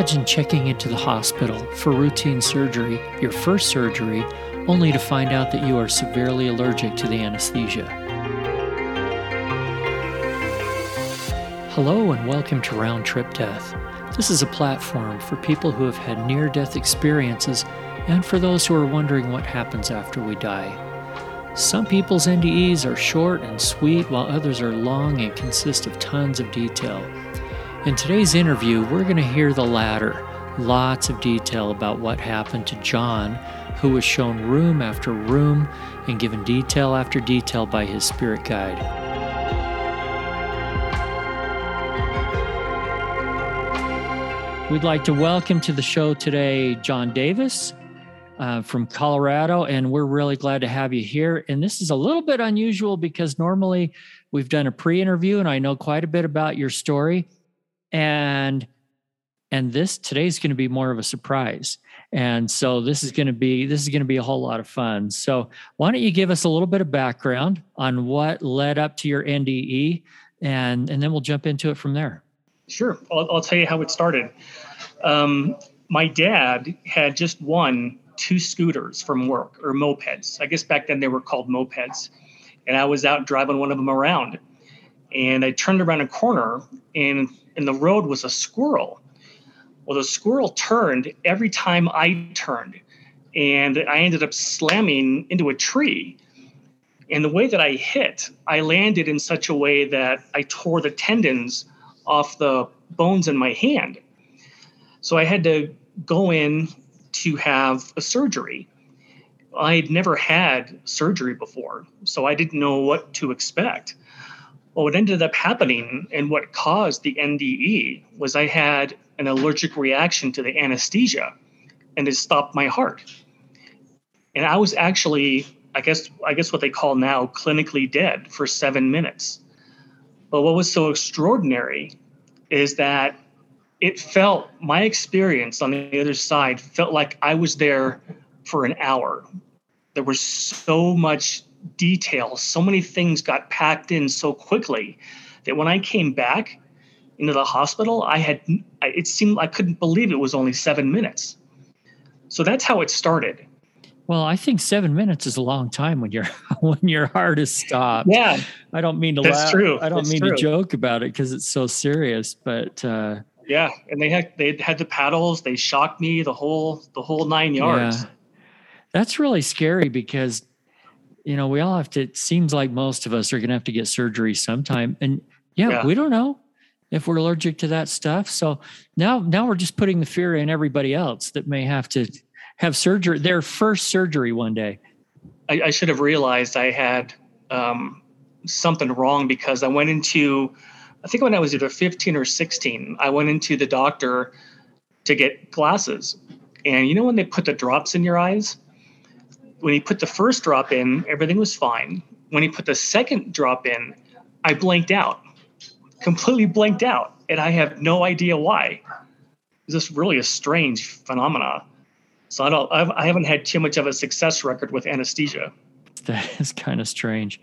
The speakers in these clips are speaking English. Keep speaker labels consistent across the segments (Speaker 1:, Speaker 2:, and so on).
Speaker 1: Imagine checking into the hospital for routine surgery, your first surgery, only to find out that you are severely allergic to the anesthesia. Hello, and welcome to Round Trip Death. This is a platform for people who have had near death experiences and for those who are wondering what happens after we die. Some people's NDEs are short and sweet, while others are long and consist of tons of detail. In today's interview, we're going to hear the latter lots of detail about what happened to John, who was shown room after room and given detail after detail by his spirit guide. We'd like to welcome to the show today John Davis uh, from Colorado, and we're really glad to have you here. And this is a little bit unusual because normally we've done a pre interview and I know quite a bit about your story and and this today's going to be more of a surprise. And so this is going to be this is going to be a whole lot of fun. So why don't you give us a little bit of background on what led up to your nde and and then we'll jump into it from there.
Speaker 2: Sure. I'll, I'll tell you how it started. Um, my dad had just won two scooters from work or mopeds. I guess back then they were called mopeds. And i was out driving one of them around. And i turned around a corner and in the road was a squirrel. Well, the squirrel turned every time I turned, and I ended up slamming into a tree. And the way that I hit, I landed in such a way that I tore the tendons off the bones in my hand. So I had to go in to have a surgery. I'd never had surgery before, so I didn't know what to expect. Well, what ended up happening and what caused the NDE was I had an allergic reaction to the anesthesia and it stopped my heart. And I was actually, I guess, I guess what they call now clinically dead for seven minutes. But what was so extraordinary is that it felt my experience on the other side felt like I was there for an hour. There was so much detail, so many things got packed in so quickly that when I came back into the hospital, I had it seemed I couldn't believe it was only seven minutes. So that's how it started.
Speaker 1: Well, I think seven minutes is a long time when your when your heart is stopped.
Speaker 2: Yeah,
Speaker 1: I don't mean to
Speaker 2: that's
Speaker 1: laugh.
Speaker 2: True.
Speaker 1: I don't
Speaker 2: that's
Speaker 1: mean
Speaker 2: true.
Speaker 1: to joke about it because it's so serious. But uh,
Speaker 2: yeah, and they had they had the paddles. They shocked me the whole the whole nine yards.
Speaker 1: Yeah. That's really scary because you know, we all have to, it seems like most of us are going to have to get surgery sometime. And yeah, yeah, we don't know if we're allergic to that stuff. So now, now we're just putting the fear in everybody else that may have to have surgery, their first surgery one day.
Speaker 2: I, I should have realized I had um, something wrong because I went into, I think when I was either 15 or 16, I went into the doctor to get glasses. And you know, when they put the drops in your eyes, when he put the first drop in, everything was fine. When he put the second drop in, I blanked out, completely blanked out, and I have no idea why. Just really a strange phenomena. So I don't, I've, I haven't had too much of a success record with anesthesia.
Speaker 1: That is kind of strange.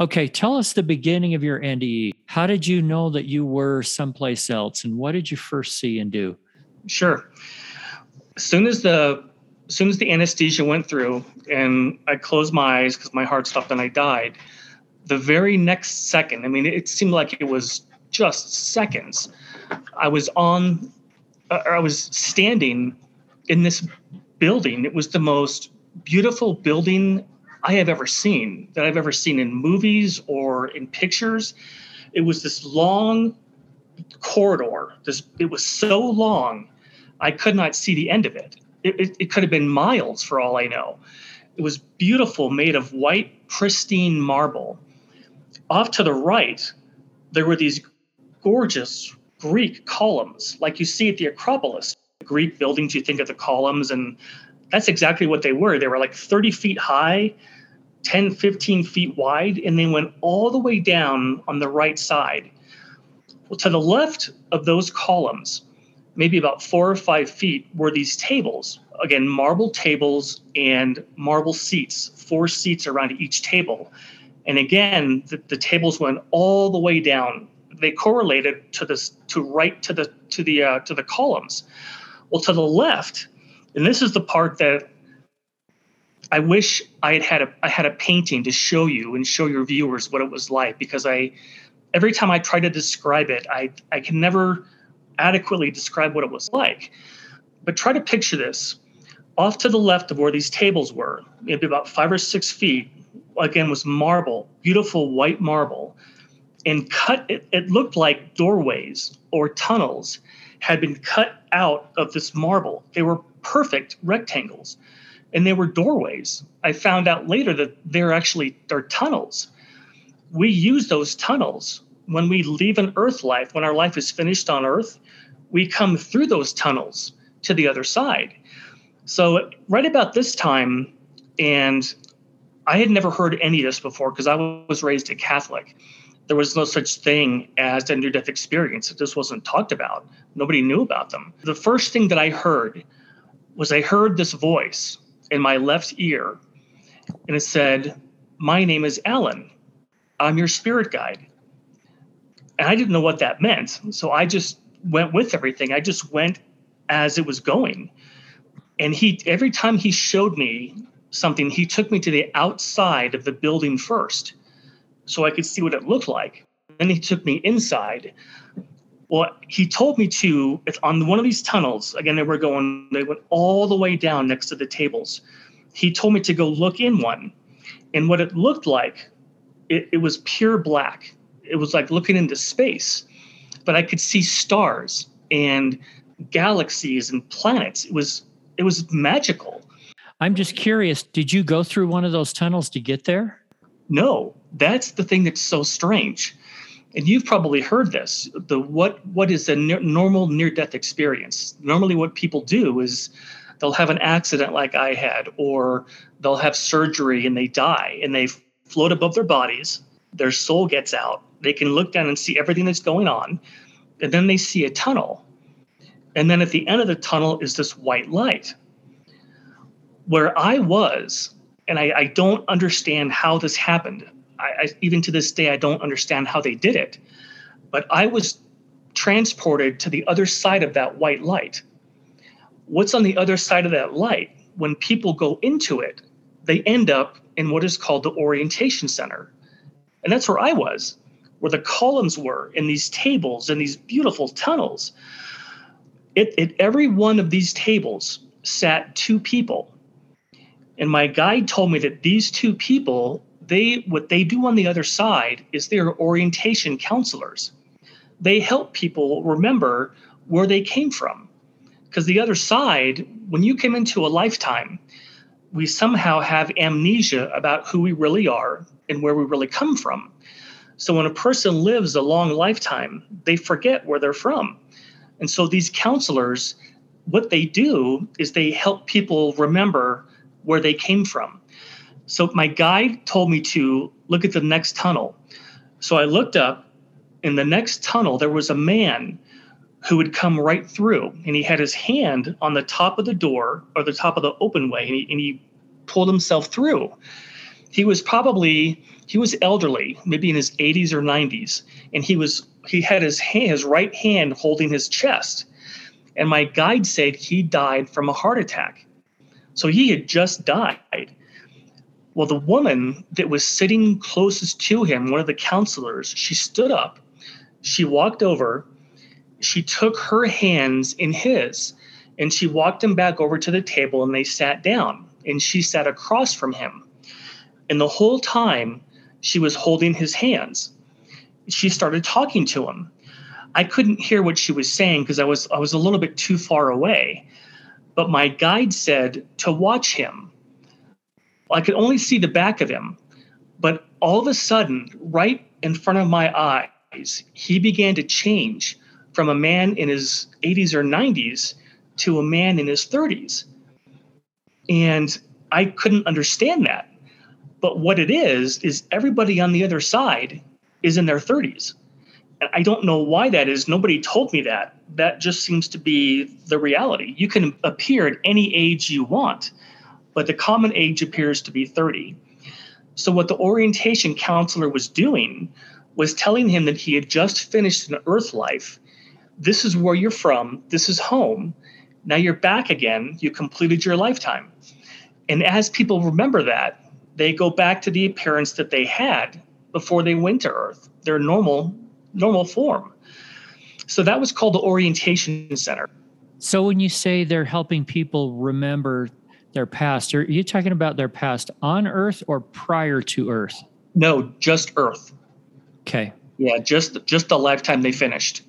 Speaker 1: Okay, tell us the beginning of your NDE. How did you know that you were someplace else, and what did you first see and do?
Speaker 2: Sure. As soon as the as soon as the anesthesia went through and I closed my eyes because my heart stopped and I died, the very next second, I mean, it seemed like it was just seconds. I was on, uh, I was standing in this building. It was the most beautiful building I have ever seen, that I've ever seen in movies or in pictures. It was this long corridor. This it was so long, I could not see the end of it it, it, could have been miles for all I know. It was beautiful, made of white, pristine marble. Off to the right, there were these gorgeous Greek columns, like you see at the Acropolis. Greek buildings, you think of the columns, and that's exactly what they were. They were like 30 feet high, 10, 15 feet wide, and they went all the way down on the right side. Well, to the left of those columns, maybe about four or five feet were these tables. Again marble tables and marble seats four seats around each table. And again the, the tables went all the way down. They correlated to this to right to the to the uh, to the columns. Well, to the left, and this is the part that I wish I had had a I had a painting to show you and show your viewers what it was like because I every time I try to describe it, I I can never adequately describe what it was like. But try to picture this. Off to the left of where these tables were, maybe about five or six feet, again was marble, beautiful white marble, and cut it, it looked like doorways or tunnels had been cut out of this marble. They were perfect rectangles and they were doorways. I found out later that they're actually they're tunnels. We use those tunnels when we leave an earth life, when our life is finished on earth, we come through those tunnels to the other side. So right about this time and I had never heard any of this before because I was raised a Catholic. There was no such thing as a near death experience. This wasn't talked about. Nobody knew about them. The first thing that I heard was I heard this voice in my left ear, and it said, My name is Alan. I'm your spirit guide. And I didn't know what that meant. So I just went with everything. I just went as it was going. And he every time he showed me something, he took me to the outside of the building first so I could see what it looked like. Then he took me inside well, he told me to, it's on one of these tunnels, again, they were going, they went all the way down next to the tables. He told me to go look in one. And what it looked like, it, it was pure black. It was like looking into space, but I could see stars and galaxies and planets. It was, it was magical.
Speaker 1: I'm just curious, did you go through one of those tunnels to get there?
Speaker 2: No, that's the thing that's so strange and you've probably heard this the what what is a normal near death experience normally what people do is they'll have an accident like i had or they'll have surgery and they die and they float above their bodies their soul gets out they can look down and see everything that's going on and then they see a tunnel and then at the end of the tunnel is this white light where i was and I, I don't understand how this happened I, I, even to this day, I don't understand how they did it. But I was transported to the other side of that white light. What's on the other side of that light? When people go into it, they end up in what is called the orientation center. And that's where I was, where the columns were, in these tables, and these beautiful tunnels. It, at every one of these tables sat two people. And my guide told me that these two people they what they do on the other side is they're orientation counselors. They help people remember where they came from. Because the other side, when you come into a lifetime, we somehow have amnesia about who we really are and where we really come from. So when a person lives a long lifetime, they forget where they're from. And so these counselors, what they do is they help people remember where they came from. So my guide told me to look at the next tunnel. So I looked up. In the next tunnel, there was a man who would come right through, and he had his hand on the top of the door or the top of the open way, and he, and he pulled himself through. He was probably he was elderly, maybe in his 80s or 90s, and he was he had his hand, his right hand holding his chest. And my guide said he died from a heart attack. So he had just died. Well, the woman that was sitting closest to him, one of the counselors, she stood up, she walked over, she took her hands in his, and she walked him back over to the table and they sat down. And she sat across from him. And the whole time she was holding his hands. She started talking to him. I couldn't hear what she was saying because I was I was a little bit too far away. But my guide said to watch him I could only see the back of him, but all of a sudden, right in front of my eyes, he began to change from a man in his 80s or 90s to a man in his 30s. And I couldn't understand that. But what it is, is everybody on the other side is in their 30s. And I don't know why that is. Nobody told me that. That just seems to be the reality. You can appear at any age you want but the common age appears to be 30. So, what the orientation counselor was doing was telling him that he had just finished an earth life. This is where you're from, this is home, Now you're back again. You completed your lifetime. And as people remember that, they go back to the appearance that they had before they went to Earth, their normal normal form. So that was called the Orientation Center.
Speaker 1: So when you say they're helping people remember their past, are you talking about their past on Earth or prior to Earth?
Speaker 2: No, just Earth.
Speaker 1: Okay.
Speaker 2: Yeah, just just the lifetime they finished.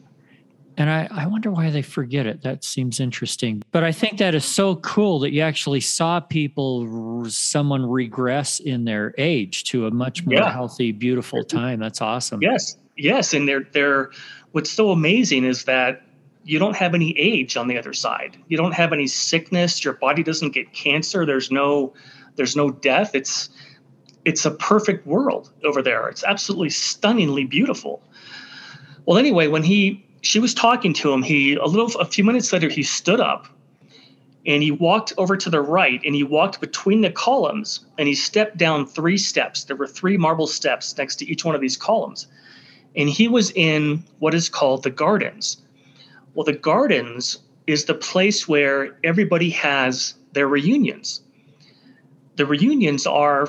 Speaker 1: And I, I wonder why they forget it. That seems interesting. But I think that is so cool that you actually saw people, someone regress in their age to a much more yeah. healthy, beautiful time. That's awesome.
Speaker 2: Yes, yes. And they're, they're, what's so amazing is that you don't have any age on the other side. You don't have any sickness. Your body doesn't get cancer. There's no, there's no death. It's, it's a perfect world over there. It's absolutely stunningly beautiful. Well, anyway, when he she was talking to him. He a little a few minutes later he stood up and he walked over to the right and he walked between the columns and he stepped down three steps. There were three marble steps next to each one of these columns. And he was in what is called the gardens. Well, the gardens is the place where everybody has their reunions. The reunions are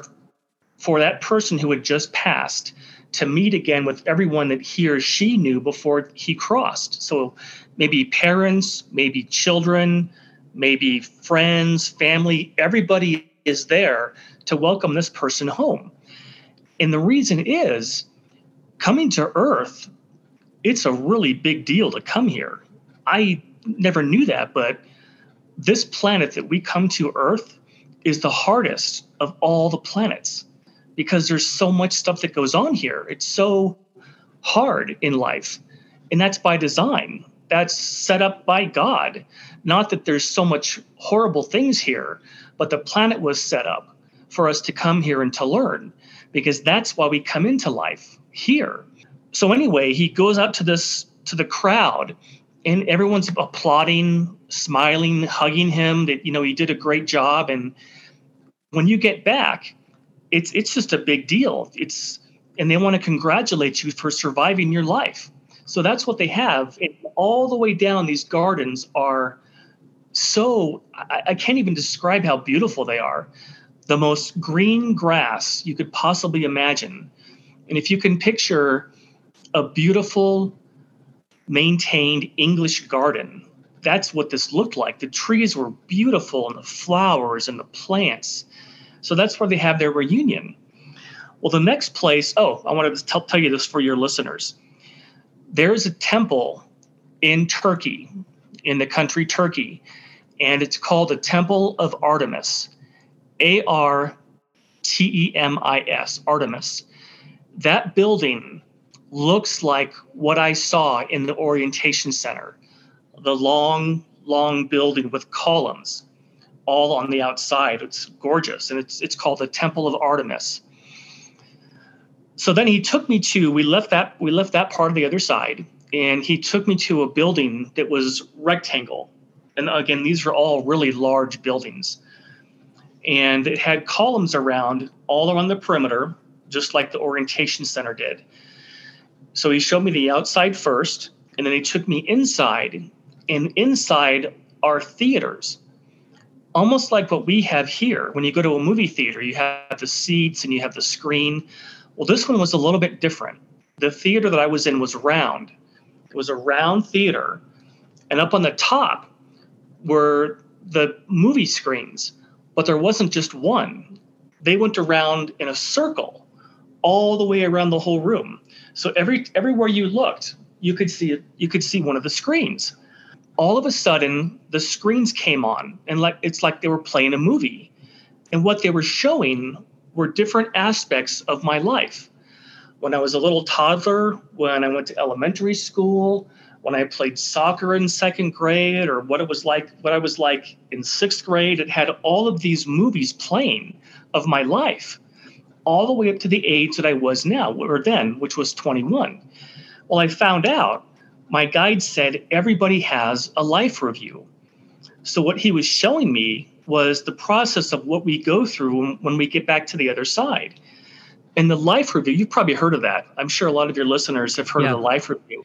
Speaker 2: for that person who had just passed to meet again with everyone that he or she knew before he crossed. So maybe parents, maybe children, maybe friends, family, everybody is there to welcome this person home. And the reason is coming to Earth, it's a really big deal to come here. I never knew that, but this planet that we come to Earth is the hardest of all the planets because there's so much stuff that goes on here. It's so hard in life. And that's by design. That's set up by God. Not that there's so much horrible things here, but the planet was set up for us to come here and to learn because that's why we come into life here. So anyway, he goes out to this to the crowd and everyone's applauding, smiling, hugging him that you know he did a great job and when you get back, it's it's just a big deal. It's and they want to congratulate you for surviving your life. So that's what they have. And all the way down, these gardens are so I, I can't even describe how beautiful they are. The most green grass you could possibly imagine. And if you can picture a beautiful, maintained English garden, that's what this looked like. The trees were beautiful and the flowers and the plants so that's where they have their reunion. Well, the next place, oh, I wanted to tell, tell you this for your listeners. There's a temple in Turkey, in the country Turkey, and it's called the Temple of Artemis. A R T E M I S, Artemis. That building looks like what I saw in the orientation center the long, long building with columns all on the outside. It's gorgeous, and it's it's called the Temple of Artemis. So then he took me to we left that we left that part of the other side, and he took me to a building that was rectangle. And again, these are all really large buildings. And it had columns around all around the perimeter, just like the orientation center did. So he showed me the outside first, and then he took me inside. And inside are theaters almost like what we have here. When you go to a movie theater, you have the seats and you have the screen. Well, this one was a little bit different. The theater that I was in was round. It was a round theater, and up on the top were the movie screens, but there wasn't just one. They went around in a circle all the way around the whole room. So every everywhere you looked, you could see you could see one of the screens all of a sudden the screens came on and like it's like they were playing a movie. And what they were showing were different aspects of my life. When i was a little toddler when i went to elementary school when i played soccer in second grade or what it was like what i was like in sixth grade it had all of these movies playing of my life all the way up to the age that i was now or then which was 21 well i found out my guide said everybody has a life review. So, what he was showing me was the process of what we go through when we get back to the other side. And the life review, you've probably heard of that. I'm sure a lot of your listeners have heard yeah. of the life review.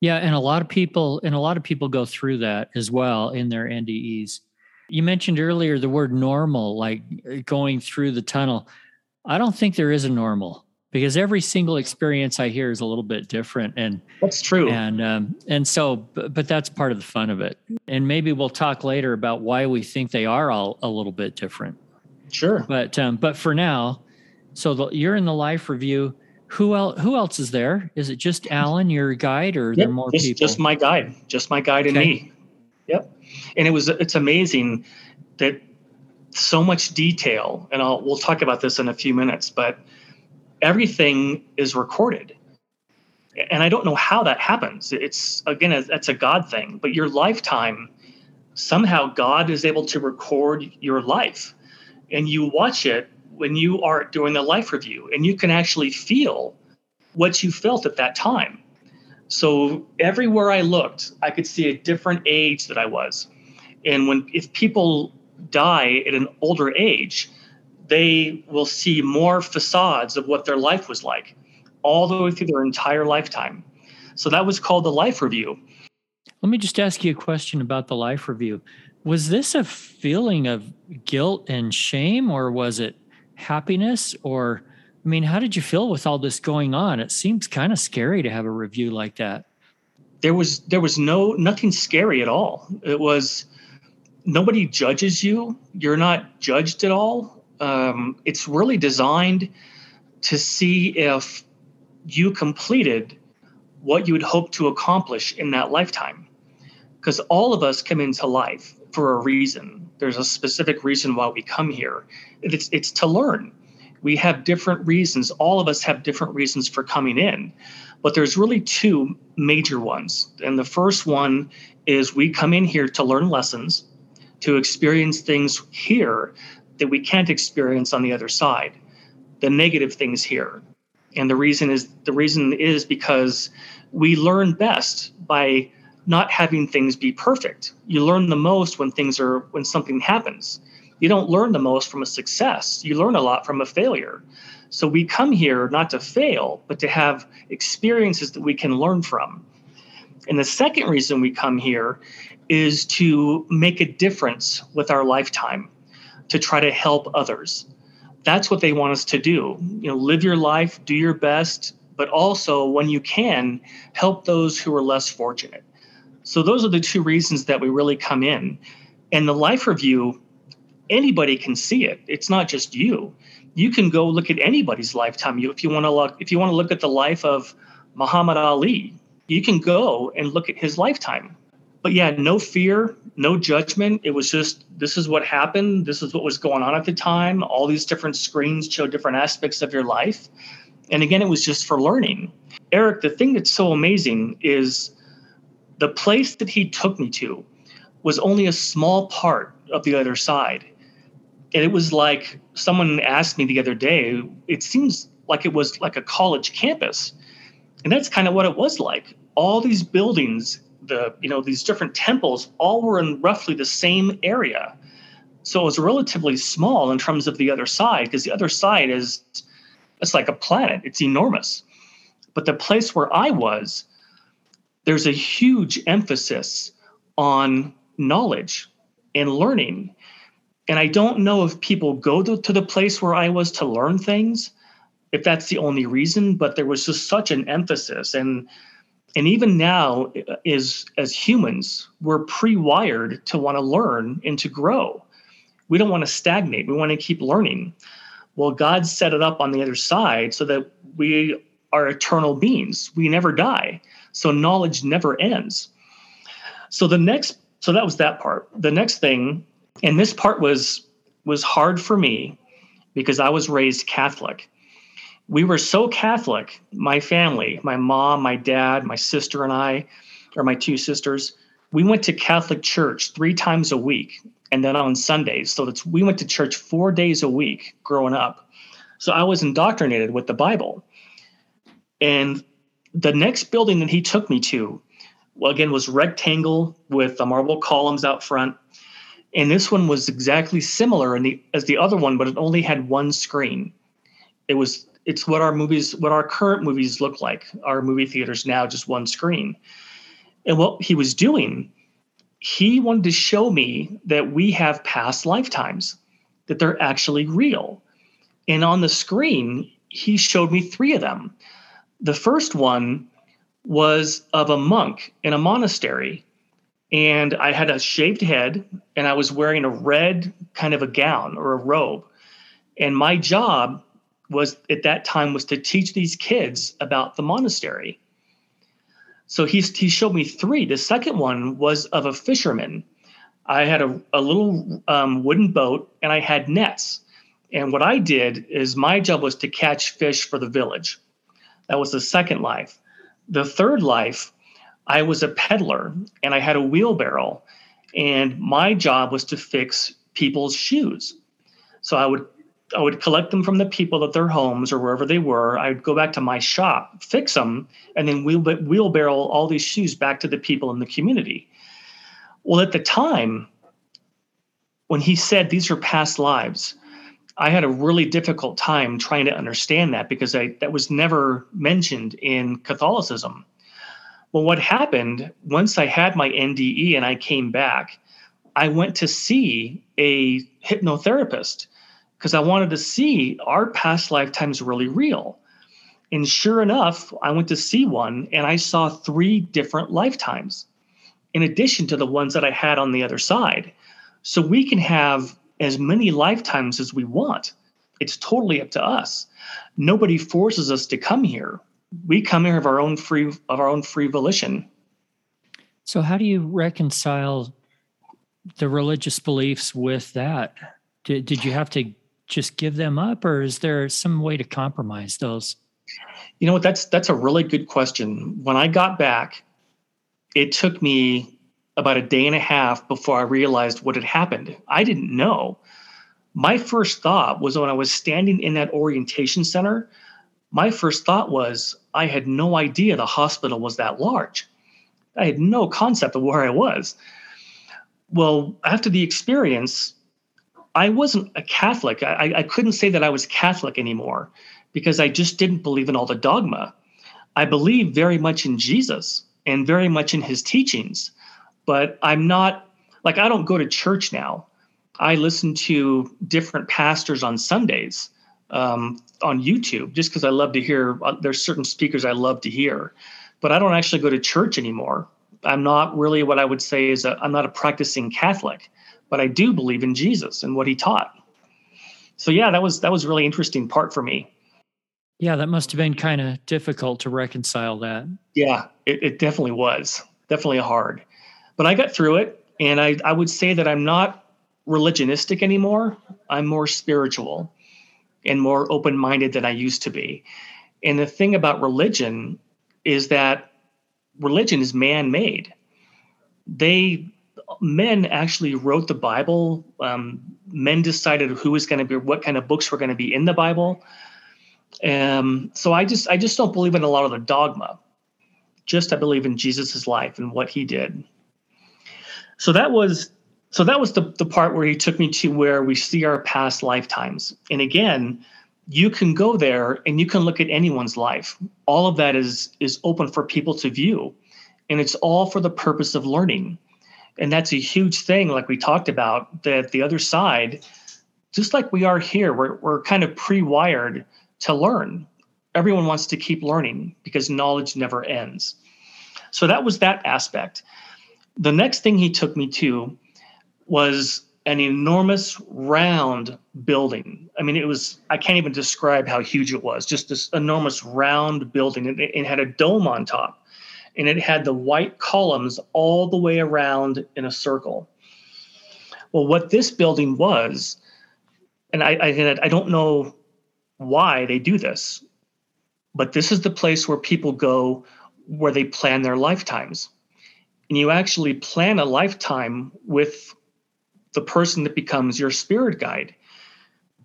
Speaker 1: Yeah, and a lot of people and a lot of people go through that as well in their NDEs. You mentioned earlier the word normal, like uh, going through the tunnel. I don't think there is a normal because every single experience I hear is a little bit different, and
Speaker 2: that's true.
Speaker 1: And um, and so, but, but that's part of the fun of it. And maybe we'll talk later about why we think they are all a little bit different.
Speaker 2: Sure.
Speaker 1: But um, but for now, so the, you're in the life review. Who else? Who else is there? Is it just Alan, your guide, or yep, there more
Speaker 2: just,
Speaker 1: people?
Speaker 2: Just my guide. Just my guide and me. Yep. And it was it's amazing that so much detail, and I'll we'll talk about this in a few minutes, but everything is recorded. And I don't know how that happens. It's again, it's a God thing, but your lifetime, somehow God is able to record your life and you watch it when you are doing the life review and you can actually feel what you felt at that time. So everywhere I looked, I could see a different age that I was. And when if people die at an older age, they will see more facades of what their life was like all the way through their entire lifetime. So that was called the life review.
Speaker 1: Let me just ask you a question about the life review. Was this a feeling of guilt and shame, or was it happiness? Or, I mean, how did you feel with all this going on? It seems kind of scary to have a review like that.
Speaker 2: There was there was no nothing scary at all. It was nobody judges you. You're not judged at all um, it's really designed to see if you completed what you would hope to accomplish in that lifetime. Because all of us come into life for a reason. There's a specific reason why we come here. It's, it's to learn. We have different reasons. All of us have different reasons for coming in. But there's really two major ones. And the first one is we come in here to learn lessons, to experience things here that we can't experience on the other side the negative things here. And the reason is the reason is because we learn best by not having things be perfect. You learn the most when things are when something happens. You don't learn the most from a success. You learn a lot from a failure. So we come here not to fail but to have experiences that we can learn from. And the second reason we come here is to make a difference with our lifetime to try to help others. That's what they want us to do. You know, live your life, do your best, but also when you can, help those who are less fortunate. So those are the two reasons that we really come in. And the life review, anybody can see it. It's not just you. You can go look at anybody's lifetime. You if you want to look if you want to look at the life of Muhammad Ali, you can go and look at his lifetime but yeah, no fear, no judgment. It was just this is what happened. This is what was going on at the time. All these different screens show different aspects of your life. And again, it was just for learning. Eric, the thing that's so amazing is the place that he took me to was only a small part of the other side. And it was like someone asked me the other day, it seems like it was like a college campus. And that's kind of what it was like. All these buildings the you know these different temples all were in roughly the same area. So it was relatively small in terms of the other side because the other side is it's like a planet. It's enormous. But the place where i was there's a huge emphasis on knowledge and learning. And i don't know if people go to, to the place where i was to learn things if that's the only reason but there was just such an emphasis. And and even now uh, is as humans we're pre-wired to want to learn and to grow. We don't want to stagnate we want to keep learning. Well god set it up on the other side so that we are eternal beings. We never die so knowledge never ends. So the next so that was that part. The next thing and this part was was hard for me because i was raised catholic we were so Catholic, my family, my mom, my dad, my sister, and I, or my two sisters, we went to Catholic church three times a week and then on Sundays. So that's we went to church four days a week growing up. So I was indoctrinated with the Bible. And the next building that he took me to, well, again, was rectangle with the marble columns out front. And this one was exactly similar the, as the other one, but it only had one screen. It was it's what our movies what our current movies look like our movie theaters now just one screen And what he was doing, he wanted to show me that we have past lifetimes, that they're actually real. And on the screen, he showed me three of them. The first one was of a monk in a monastery. And I had a shaved head and I was wearing a red kind of a gown or a robe. And my job was at that time was to teach these kids about the monastery. So he, he showed me three. The second one was of a fisherman. I had a, a little um, wooden boat and I had nets. And what I did is my job was to catch fish for the village. That was the second life. The third life, I was a peddler and I had a wheelbarrow. And my job was to fix people's shoes. So I would I would collect them from the people at their homes or wherever they were. I would go back to my shop, fix them, and then wheel, wheelbarrow all these shoes back to the people in the community. Well, at the time, when he said these are past lives, I had a really difficult time trying to understand that because I, that was never mentioned in Catholicism. Well, what happened once I had my NDE and I came back, I went to see a hypnotherapist because I wanted to see are past lifetimes really real? And sure enough, I went to see one and I saw three different lifetimes in addition to the ones that I had on the other side. So we can have as many lifetimes as we want. It's totally up to us. Nobody forces us to come here. We come here of our own free of our own free volition.
Speaker 1: So how do you reconcile the religious beliefs with that? Did, did you have to just give them up, or is there some way to compromise those?
Speaker 2: You know what? That's that's a really good question. When I got back, it took me about a day and a half before I realized what had happened. I didn't know. My first thought was when I was standing in that orientation center, my first thought was I had no idea the hospital was that large. I had no concept of where I was. Well, after the experience, I wasn't a Catholic. I, I couldn't say that I was Catholic anymore because I just didn't believe in all the dogma. I believe very much in Jesus and very much in his teachings, but I'm not like I don't go to church now. I listen to different pastors on Sundays um, on YouTube just because I love to hear. Uh, there's certain speakers I love to hear, but I don't actually go to church anymore. I'm not really what I would say is a, I'm not a practicing Catholic but I do believe in Jesus and what he taught. So yeah, that was that was really interesting part for me.
Speaker 1: Yeah, that must have been kind of difficult to reconcile that.
Speaker 2: Yeah, it, it definitely was. Definitely hard. But I got through it and I, I would say that I'm not religionistic anymore. I'm more spiritual and more open-minded than I used to be. And the thing about religion is that religion is man-made. They men actually wrote the Bible. Um, men decided who was going to be, what kind of books were going to be in the Bible. Um, so I just, I just don't believe in a lot of the dogma. Just I believe in Jesus's life and what he did. So that was, so that was the the part where he took me to where we see our past lifetimes. And again, you can go there and you can look at anyone's life. All of that is is open for people to view, and it's all for the purpose of learning and that's a huge thing like we talked about that the other side just like we are here we're, we're kind of pre-wired to learn. Everyone wants to keep learning because knowledge never ends. So that was that aspect. The next thing he took me to was an enormous round building. I mean it was i can't even describe how huge it was just this enormous round building. It, it had a dome on top and it had the white columns all the way around in a circle. Well, what this building was, and I, I, I don't know why they do this, but this is the place where people go where they plan their lifetimes. And you actually plan a lifetime with the person that becomes your spirit guide.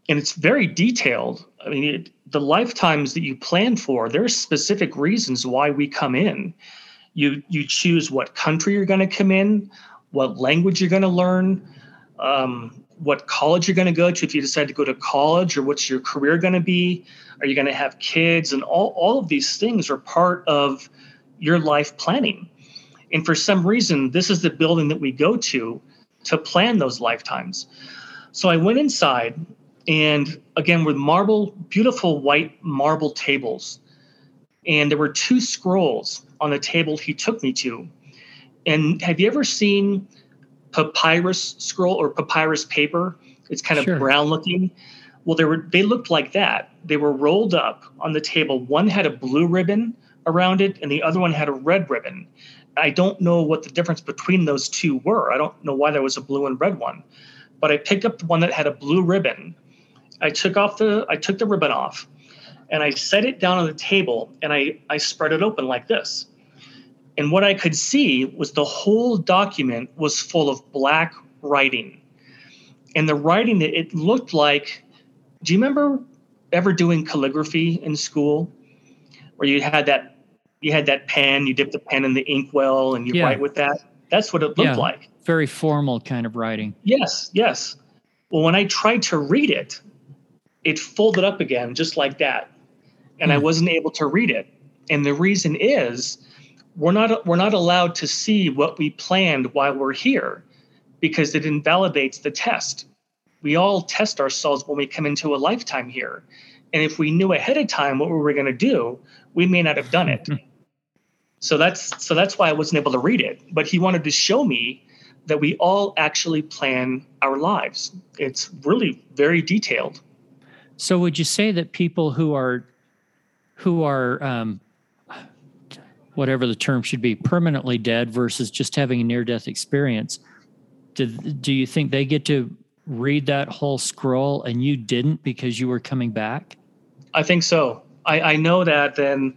Speaker 2: And it's very detailed. I mean, it, the lifetimes that you plan for, there's specific reasons why we come in you you choose what country you're going to come in, what language you're going to learn, um, what college you're going to go to if you decide to go to college, or what's your career going to be. Are you going to have kids? And all all of these things are part of your life planning. And for some reason, this is the building that we go to to plan those lifetimes. So I went inside, and again, with marble, beautiful white marble tables. And there were two scrolls on the table he took me to. And have you ever seen papyrus scroll or papyrus paper? It's kind of sure. brown looking. Well, they were they looked like that. They were rolled up on the table. One had a blue ribbon around it, and the other one had a red ribbon. I don't know what the difference between those two were. I don't know why there was a blue and red one, but I picked up the one that had a blue ribbon. I took off the I took the ribbon off, and I set it down on the table, and I I spread it open like this. And what I could see was the whole document was full of black writing, and the writing that it looked like. Do you remember ever doing calligraphy in school, where you had that you had that pen, you dip the pen in the inkwell and you yeah. write with that. That's what it looked yeah. like.
Speaker 1: Very formal kind of writing.
Speaker 2: Yes, yes. Well, when I tried to read it, it folded up again just like that. And mm. I hmm. wasn't able to read it. And the reason is we're not we're not allowed to see what we planned while we're here because it invalidates the test. We all test ourselves when we come into a lifetime here. And if we knew ahead of time what we were going to do, we may not have done it. So that's so that's why I wasn't able to read it. But he wanted to show me that we all actually plan our lives. It's really very detailed.
Speaker 1: So would you say that people who are who are um, whatever the term should be permanently dead versus just having a near death experience do, do you think they get to read that whole scroll and you didn't because you were coming back
Speaker 2: i think so i, I know that then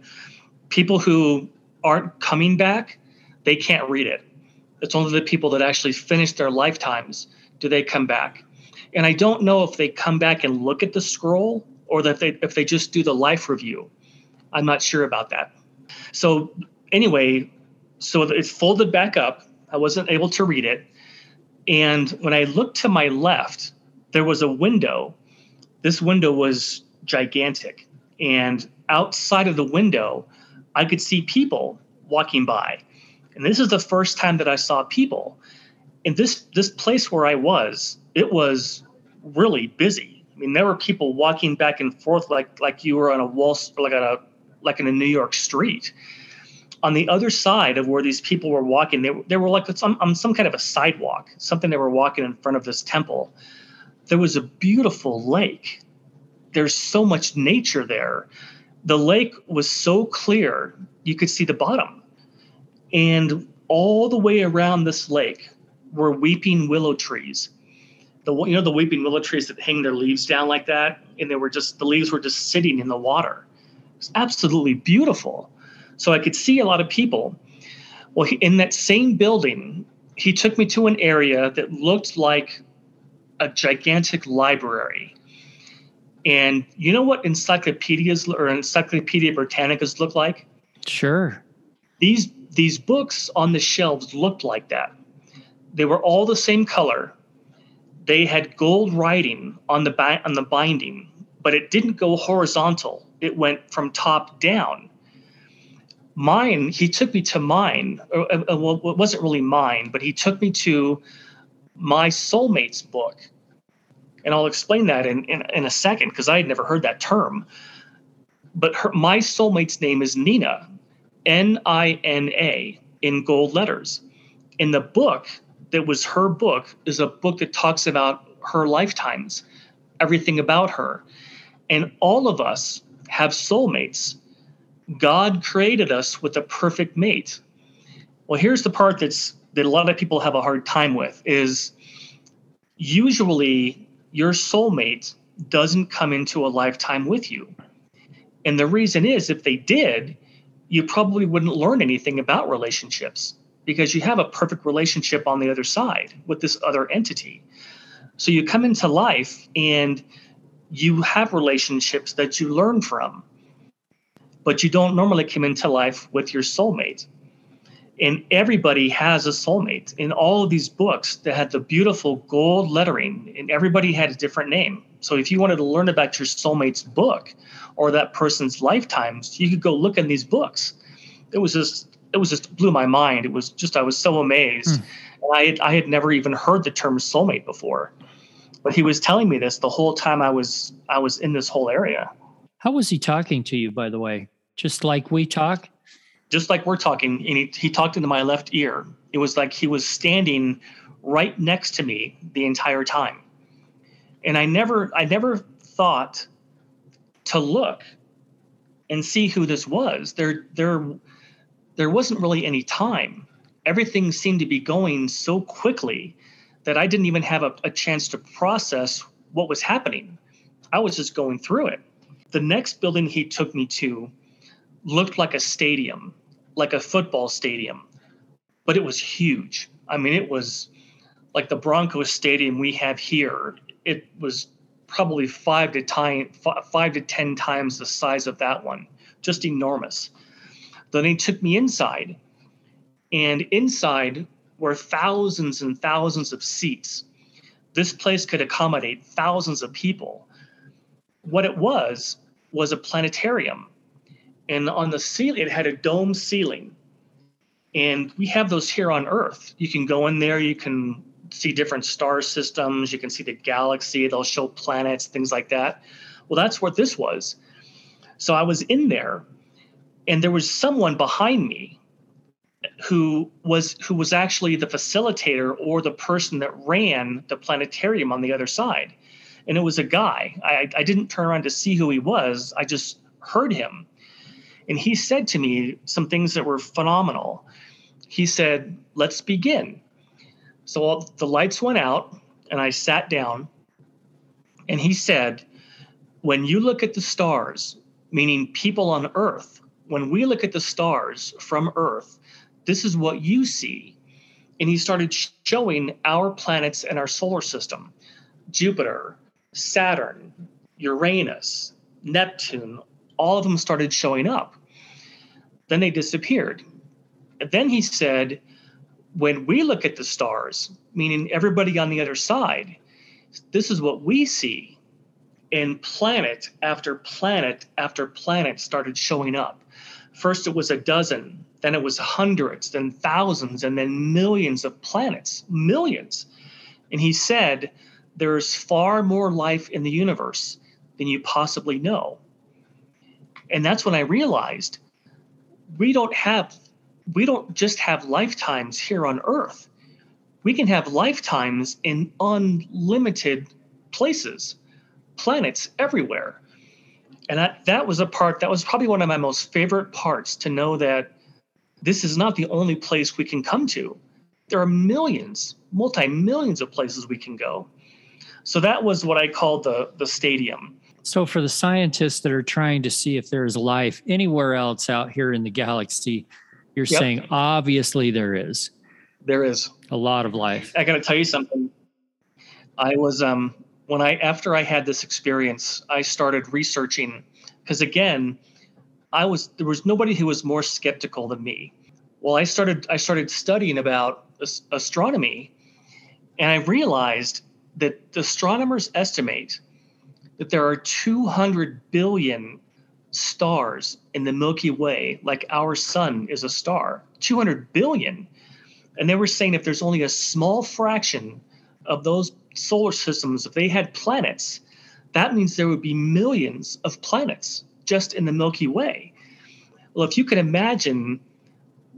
Speaker 2: people who aren't coming back, they can't read it. It's only the people that actually finish their lifetimes do they come back. And I don't know if they come back and look at the scroll or that they if they just do the life review. I'm not sure about that. So anyway, so it's folded back up. I wasn't able to read it. And when I looked to my left, there was a window. This window was gigantic. And outside of the window I could see people walking by. And this is the first time that I saw people. In this this place where I was, it was really busy. I mean, there were people walking back and forth like like you were on a wall, like on a like in a New York street. On the other side of where these people were walking, they, they were like some, on some kind of a sidewalk, something they were walking in front of this temple. There was a beautiful lake. There's so much nature there the lake was so clear you could see the bottom. And all the way around this lake were weeping willow trees. The you know the weeping willow trees that hang their leaves down like that, and they were just the leaves were just sitting in the water. It's absolutely beautiful. So I could see a lot of people. Well, he, in that same building, he took me to an area that looked like a gigantic library. And you know what encyclopedias or Encyclopedia Britannicas look like?
Speaker 1: Sure.
Speaker 2: These these books on the shelves looked like that. They were all the same color. They had gold writing on the bi- on the binding, but it didn't go horizontal. It went from top down. Mine, he took me to mine. Or, uh, uh, well, it wasn't really mine, but he took me to my soulmate's book and I'll explain that in, in, in a second because I had never heard that term. But her, my soulmate's name is Nina, N I N A, in gold letters. In the book that was her book is a book that talks about her lifetimes, everything about her. And all of us have soulmates. God created us with a perfect mate. Well, here's the part that's that a lot of people have a hard time with is usually your soulmate doesn't come into a lifetime with you. And the reason is if they did, you probably wouldn't learn anything about relationships because you have a perfect relationship on the other side with this other entity. So you come into life and you have relationships that you learn from, but you don't normally come into life with your soulmate and everybody has a soulmate in all of these books that had the beautiful gold lettering and everybody had a different name so if you wanted to learn about your soulmate's book or that person's lifetimes you could go look in these books it was just it was just blew my mind. It was just I was so amazed. Mm. And I had, I had never even heard the term soulmate before. But he was telling me this the whole time I was I was in this whole area.
Speaker 1: How was he talking to you, by the way? Just like we talk?
Speaker 2: Just like we're talking, and he, he talked into my left ear. It was like he was standing right next to me the entire time. And I never I never thought to look and see who this was. There there there wasn't really any time. Everything seemed to be going so quickly that I didn't even have a, a chance to process what was happening. I was just going through it. The next building he took me to looked like a stadium, like a football stadium, but it was huge. I mean, it was like the Broncos stadium we have here. It was probably five to five to ten times the size of that one, just enormous. Then he took me inside, and inside were thousands and thousands of seats. This place could accommodate thousands of people. What it was was a planetarium, and on the ceiling it had a dome ceiling. And we have those here on Earth. You can go in there, you can see different star systems, you can see the galaxy, they'll show planets, things like that. Well, that's what this was. So I was in there and there was someone behind me who was who was actually the facilitator or the person that ran the planetarium on the other side. And it was a guy. I, I didn't turn around to see who he was. I just heard him. And he said to me some things that were phenomenal. He said let's begin. So the lights went out and i sat down. And he said when you look at the stars meaning people on earth when we look at the stars from Earth, this is what you see. And he started showing our planets and our solar system Jupiter, Saturn, Uranus, Neptune, all of them started showing up. Then they disappeared. And then he said, when we look at the stars, meaning everybody on the other side, this is what we see. And planet after planet after planet started showing up. First, it was a dozen, then it was hundreds, then thousands, and then millions of planets, millions. And he said, There's far more life in the universe than you possibly know. And that's when I realized we don't have, we don't just have lifetimes here on Earth. We can have lifetimes in unlimited places, planets everywhere and that that was a part that was probably one of my most favorite parts to know that this is not the only place we can come to. There are millions multi millions of places we can go. So that was what i called the the stadium.
Speaker 1: So for the scientists that are trying to see if there is life anywhere else out here in the galaxy you're yep. saying obviously there is.
Speaker 2: There is.
Speaker 1: A lot of life.
Speaker 2: I got to tell you something. I was um when I after I had this experience, I started researching because again, I was there was nobody who was more skeptical than me. Well, I started I started studying about astronomy, and I realized that the astronomers estimate that there are 200 billion stars in the Milky Way, like our sun is a star. 200 billion. And they were saying if there's only a small fraction of those solar systems, if they had planets, that means there would be millions of planets just in the Milky Way. Well, if you can imagine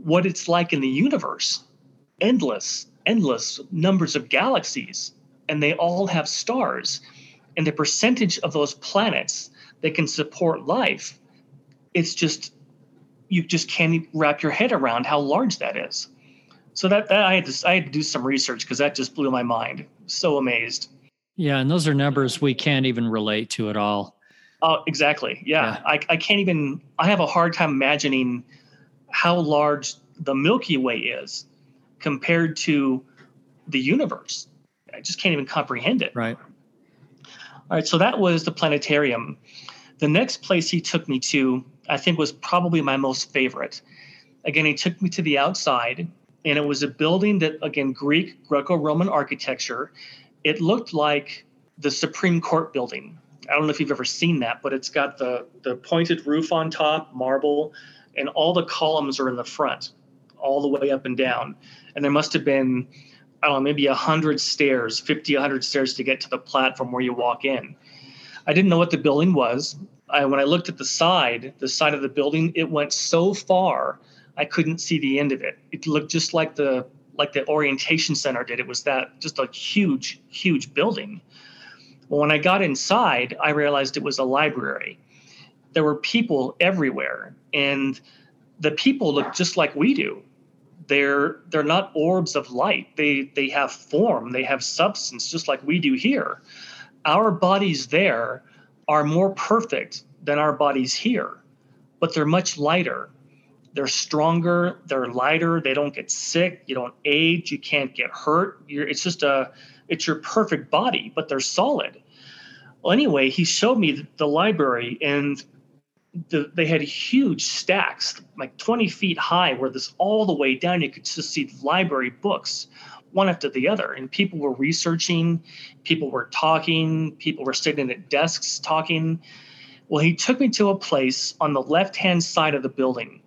Speaker 2: what it's like in the universe, endless, endless numbers of galaxies, and they all have stars, and the percentage of those planets that can support life, it's just, you just can't wrap your head around how large that is. So that, that I had to I had to do some research because that just blew my mind. So amazed.
Speaker 1: Yeah, and those are numbers we can't even relate to at all.
Speaker 2: Oh, exactly. Yeah, yeah. I, I can't even. I have a hard time imagining how large the Milky Way is compared to the universe. I just can't even comprehend it.
Speaker 1: Right.
Speaker 2: All right. So that was the planetarium. The next place he took me to, I think, was probably my most favorite. Again, he took me to the outside and it was a building that again greek greco-roman architecture it looked like the supreme court building i don't know if you've ever seen that but it's got the the pointed roof on top marble and all the columns are in the front all the way up and down. And there must have been, I don't know, maybe a 100 stairs, 50, 100 stairs to get to the platform where you walk in. I didn't know what the building was. I, when I looked at the side, the side of the building, it went so far I couldn't see the end of it. It looked just like the like the orientation center did. It was that just a huge, huge building. When I got inside, I realized it was a library. There were people everywhere, and the people look just like we do. They're they're not orbs of light. They they have form. They have substance, just like we do here. Our bodies there are more perfect than our bodies here, but they're much lighter they're stronger they're lighter they don't get sick you don't age you can't get hurt You're, it's just a it's your perfect body but they're solid. Well anyway he showed me the library and the, they had huge stacks like 20 feet high where this all the way down you could just see library books one after the other. And people were researching people were talking people were sitting at desks talking. Well he took me to a place on the left hand side of the building.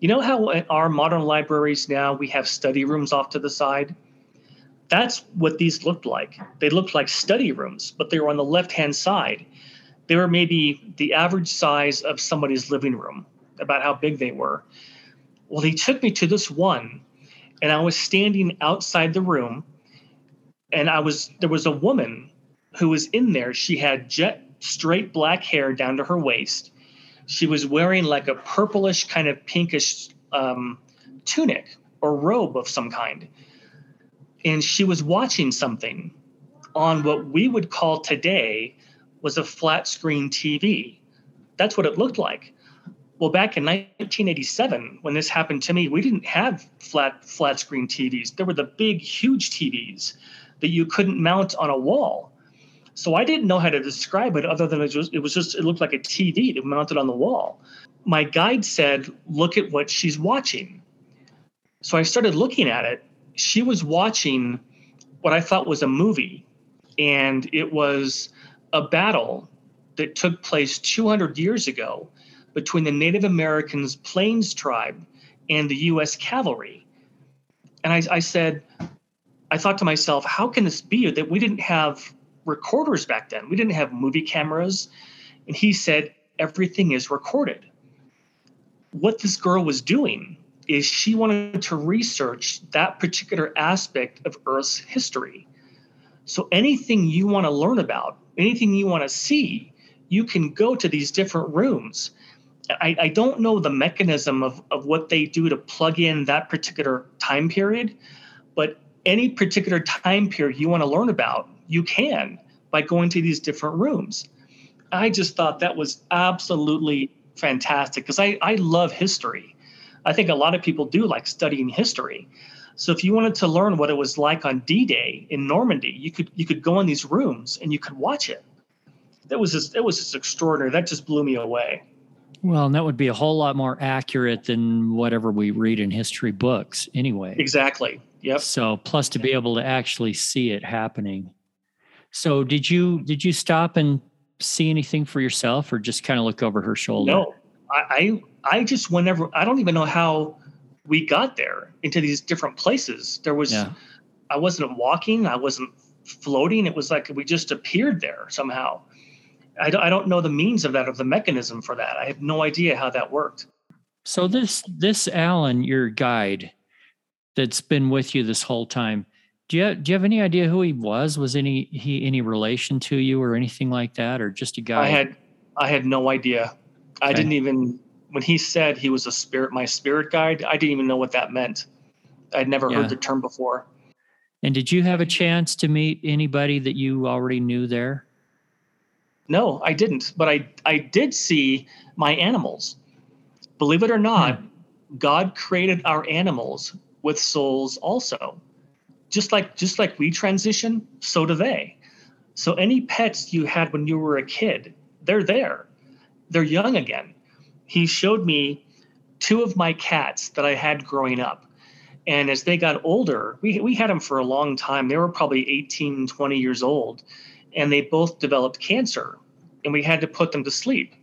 Speaker 2: You know how in our modern libraries now we have study rooms off to the side? That's what these looked like. They looked like study rooms, but they were on the left hand side. They were maybe the average size of somebody's living room, about how big they were. Well, he took me to this one, and I was standing outside the room, and I was there was a woman who was in there. She had jet straight black hair down to her waist she was wearing like a purplish kind of pinkish um, tunic or robe of some kind and she was watching something on what we would call today was a flat screen tv that's what it looked like well back in 1987 when this happened to me we didn't have flat flat screen tvs there were the big huge tvs that you couldn't mount on a wall so I didn't know how to describe it other than it was, it was just, it looked like a TV that mounted on the wall. My guide said, look at what she's watching. So I started looking at it. She was watching what I thought was a movie, and it was a battle that took place 200 years ago between the Native Americans Plains tribe and the US cavalry. And I, I said, I thought to myself, how can this be that we didn't have recorders back then. We didn't have movie cameras. And he said, everything is recorded. What this girl was doing is she wanted to research that particular aspect of Earth's history. So anything you want to learn about, anything you want to see, you can go to these different rooms. I, I, don't know the mechanism of, of what they do to plug in that particular time period, but any particular time period you want to learn about, you can by going to these different rooms. I just thought that was absolutely fantastic because I, I love history. I think a lot of people do like studying history. So if you wanted to learn what it was like on D-Day in Normandy, you could you could go in these rooms and you could watch it. That was just it was just extraordinary. That just blew me away.
Speaker 1: Well, and that would be a whole lot more accurate than whatever we read in history books anyway.
Speaker 2: Exactly. Yep.
Speaker 1: So plus to be able to actually see it happening. So did you did you stop and see anything for yourself, or just kind of look over her shoulder?
Speaker 2: No, I I, I just whenever I don't even know how we got there into these different places. There was yeah. I wasn't walking, I wasn't floating. It was like we just appeared there somehow. I don't, I don't know the means of that, of the mechanism for that. I have no idea how that worked.
Speaker 1: So this this Alan, your guide, that's been with you this whole time do you do you have any idea who he was? Was any he any relation to you or anything like that, or just a guy?
Speaker 2: I had I had no idea. I didn't even when he said he was a spirit my spirit guide. I didn't even know what that meant. I'd never yeah. heard the term before.
Speaker 1: And did you have a chance to meet anybody that you already knew there?
Speaker 2: No, I didn't. But I I did see my animals. Believe it or not, hmm. God created our animals with souls also just like just like we transition, so do they. So any pets you had when you were a kid, they're there. They're young again. He showed me two of my cats that I had growing up. And as they got older, we, we had them for a long time. They were probably 18, 20 years old, and they both developed cancer, and we had to put them to sleep.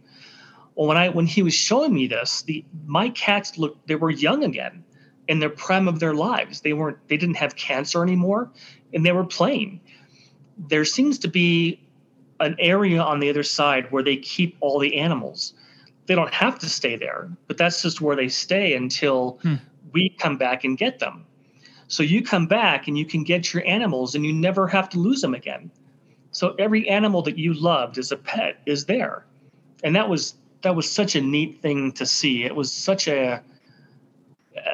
Speaker 2: Well, when I when he was showing me this, the my cats looked they were young again. in the prime of their lives. They weren't they didn't have cancer anymore and they were playing. There seems to be an area on the other side where they keep all the animals. They don't have to stay there, but that's just where they stay until hmm. we come back and get them. So you come back and you can get your animals and you never have to lose them again. So every animal that you loved as a pet is there. And that was that was such a neat thing to see. It was such a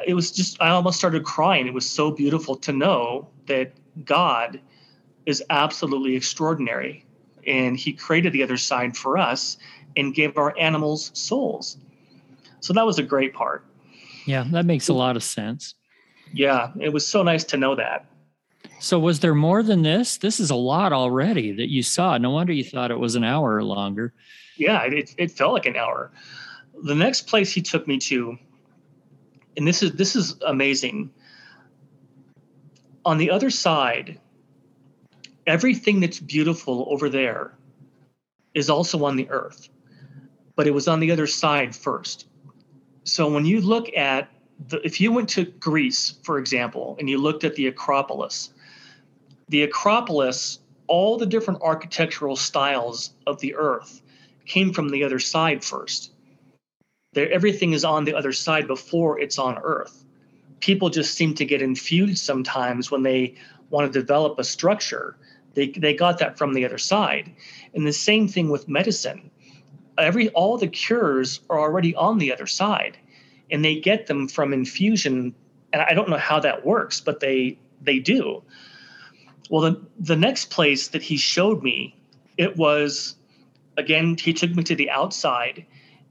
Speaker 2: it was just I almost started crying. It was so beautiful to know that God is absolutely extraordinary and he created the other side for us and gave our animals souls. So that was a great part.
Speaker 1: Yeah, that makes a lot of sense.
Speaker 2: Yeah, it was so nice to know that.
Speaker 1: So was there more than this? This is a lot already that you saw. No wonder you thought it was an hour or longer.
Speaker 2: Yeah, it, it felt like an hour. The next place he took me to, and this is this is amazing. On the other side, everything that's beautiful over there is also on the earth, but it was on the other side first. So when you look at the, if you went to Greece, for example, and you looked at the Acropolis, the Acropolis, all the different architectural styles of the earth came from the other side first. There, everything is on the other side before it's on earth. People just seem to get infused sometimes when they want to develop a structure they, they got that from the other side. And the same thing with medicine. Every all the cures are already on the other side, and they get them from infusion. And I don't know how that works, but they they do. Well, the the next place that he showed me, it was again he took me to the outside,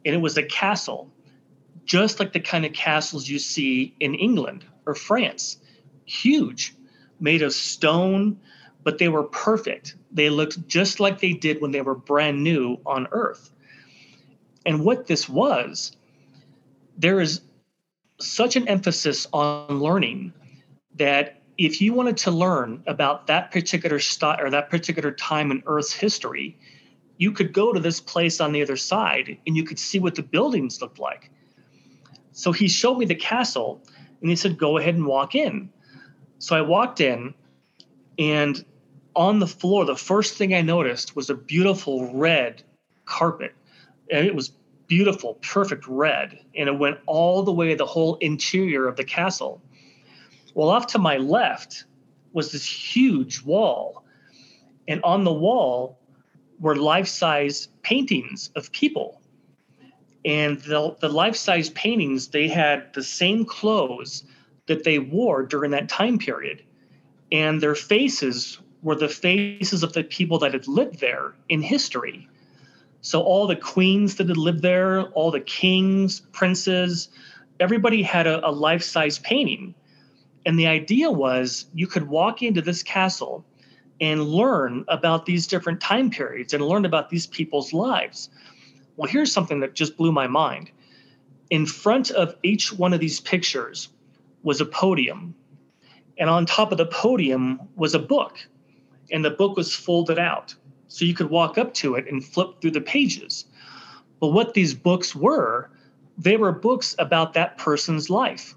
Speaker 2: and it was a castle, just like the kind of castles you see in England or France, huge, made of stone but they were perfect. They looked just like they did when they were brand new on Earth. And what this was, there is such an emphasis on learning that if you wanted to learn about that particular style or that particular time in Earth's history, you could go to this place on the other side and you could see what the buildings looked like. So he showed me the castle and he said, Go ahead and walk in. So I walked in and on the floor, the first thing I noticed was a beautiful red carpet. And it was beautiful, perfect red. And it went all the way the whole interior of the castle. Well, off to my left was this huge wall. And on the wall were life size paintings of people. And the, the life size paintings, they had the same clothes that they wore during that time period. And their faces were the faces of the people that had lived there in history. So all the queens that had lived there, all the kings, princes, everybody had a, a life size painting. And the idea was you could walk into this castle and learn about these different time periods and learn about these people's lives. Well, here's something that just blew my mind. In front of each one of these pictures was a podium. And on top of the podium was a book and the book was folded out. So you could walk up to it and flip through the pages. But what these books were, they were books about that person's life,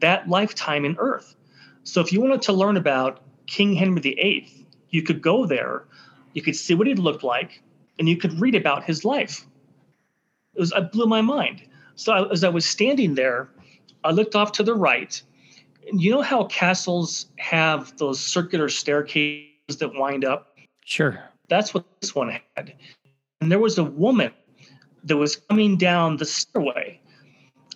Speaker 2: that lifetime in Earth. So if you wanted to learn about King Henry VIII, you could go there, you could see what he looked like, and you could read about his life. It was it blew my mind. So I, as I was standing there, I looked off to the right. You know how castles have those circular staircases that wind up.
Speaker 1: Sure.
Speaker 2: That's what this one had. And there was a woman that was coming down the stairway.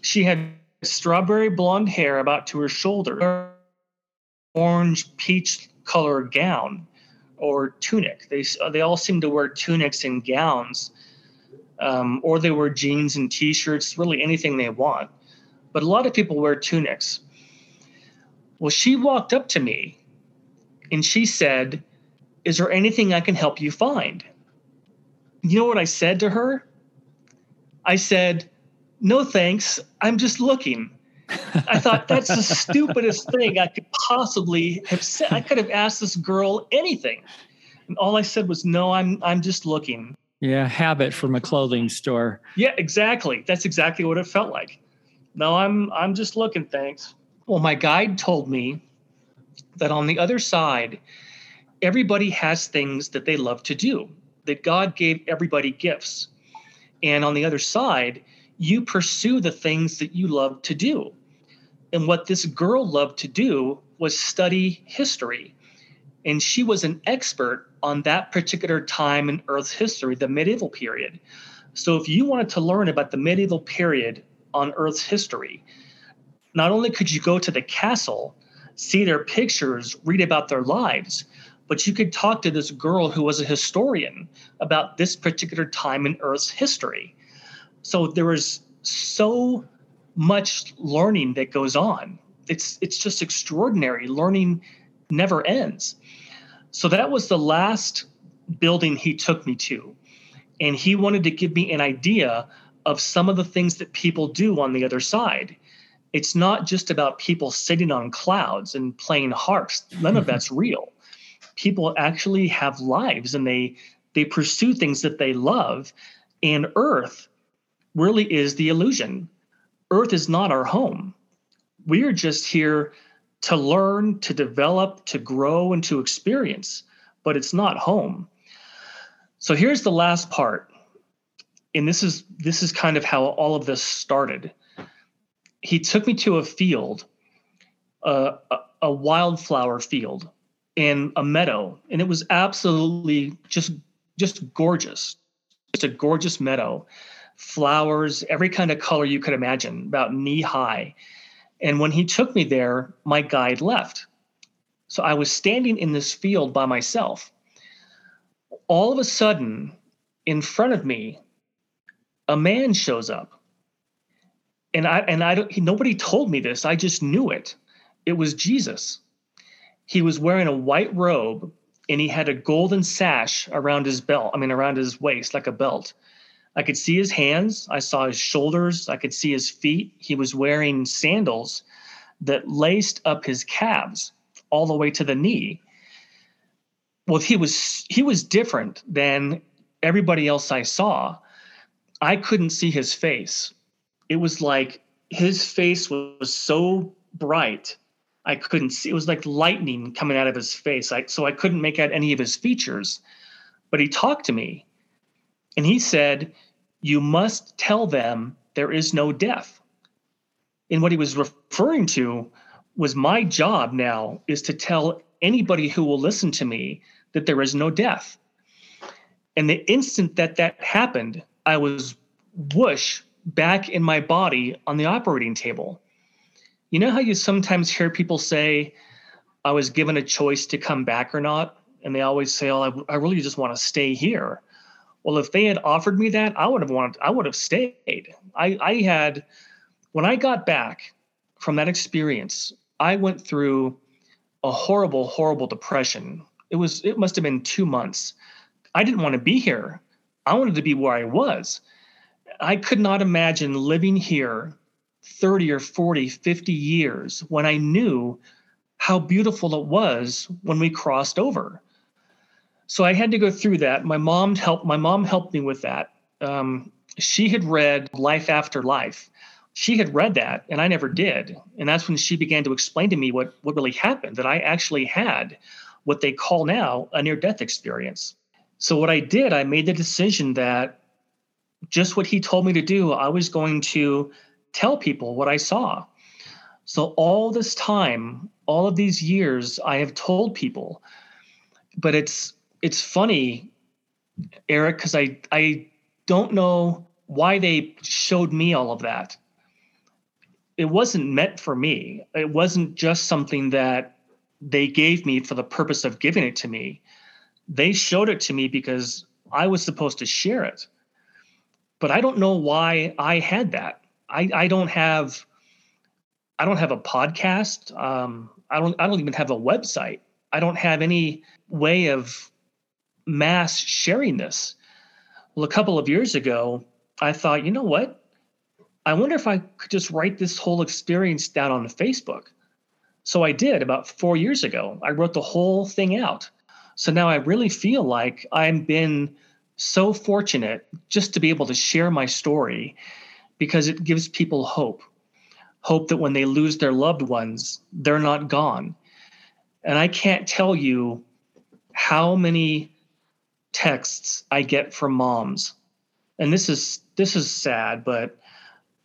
Speaker 2: She had strawberry blonde hair about to her shoulder, orange peach color gown or tunic. They they all seem to wear tunics and gowns, um, or they wear jeans and t-shirts, really anything they want. But a lot of people wear tunics. Well, she walked up to me and she said, Is there anything I can help you find? You know what I said to her? I said, No thanks. I'm just looking. I thought that's the stupidest thing I could possibly have said. I could have asked this girl anything. And all I said was, No, I'm I'm just looking.
Speaker 1: Yeah, habit from a clothing store.
Speaker 2: Yeah, exactly. That's exactly what it felt like. No, I'm I'm just looking, thanks. Well, my guide told me that on the other side, everybody has things that they love to do, that God gave everybody gifts. And on the other side, you pursue the things that you love to do. And what this girl loved to do was study history. And she was an expert on that particular time in Earth's history, the medieval period. So if you wanted to learn about the medieval period on Earth's history, not only could you go to the castle, see their pictures, read about their lives, but you could talk to this girl who was a historian about this particular time in Earth's history. So there was so much learning that goes on. It's it's just extraordinary. Learning never ends. So that was the last building he took me to. And he wanted to give me an idea of some of the things that people do on the other side. It's not just about people sitting on clouds and playing harps. None of mm-hmm. that's real. People actually have lives and they they pursue things that they love. And Earth really is the illusion. Earth is not our home. We are just here to learn, to develop, to grow, and to experience, but it's not home. So here's the last part. And this is this is kind of how all of this started. He took me to a field, uh, a, a wildflower field in a meadow, and it was absolutely just just gorgeous. It's a gorgeous meadow, flowers, every kind of color you could imagine, about knee high. And when he took me there, my guide left. So I was standing in this field by myself. All of a sudden, in front of me, a man shows up. And I and I don't nobody told me this. I just knew it. It was Jesus. He was wearing a white robe and he had a golden sash around his belt, I mean around his waist like a belt. I could see his hands. I saw his shoulders. I could see his feet. He was wearing sandals that laced up his calves all the way to the knee. Well, he was he was different than everybody else I saw. I couldn't see his face. It was like his face was so bright. I couldn't see. It was like lightning coming out of his face. So I couldn't make out any of his features. But he talked to me and he said, You must tell them there is no death. And what he was referring to was my job now is to tell anybody who will listen to me that there is no death. And the instant that that happened, I was whoosh back in my body on the operating table. You know how you sometimes hear people say, I was given a choice to come back or not? And they always say, Oh, I, I really just want to stay here. Well, if they had offered me that, I would have wanted, I would have stayed. I, I had, when I got back from that experience, I went through a horrible, horrible depression. It was, it must have been two months. I didn't want to be here. I wanted to be where I was. I could not imagine living here 30 or 40, 50 years when I knew how beautiful it was when we crossed over so I had to go through that. My mom helped. My mom helped me with that. Um, she had read Life After Life. She had read that, and I never did. And that's when she began to explain to me what what really happened. That I actually had what they call now a near death experience. So what I did, I made the decision that just what he told me to do, I was going to tell people what I saw. So all this time, all of these years, I have told people, but it's it's funny, Eric, because I I don't know why they showed me all of that. It wasn't meant for me. It wasn't just something that they gave me for the purpose of giving it to me. They showed it to me because I was supposed to share it. But I don't know why I had that. I, I don't have I don't have a podcast. Um, I don't I don't even have a website. I don't have any way of mass sharing this. Well, a couple of years ago, I thought, you know what? I wonder if I could just write this whole experience down on Facebook. So I did about four years ago. I wrote the whole thing out. So now I really feel like I've been so fortunate just to be able to share my story because it gives people hope. hope that when they lose their loved ones, they're not gone. And I can't tell you how many texts I get from moms. And this is this is sad, but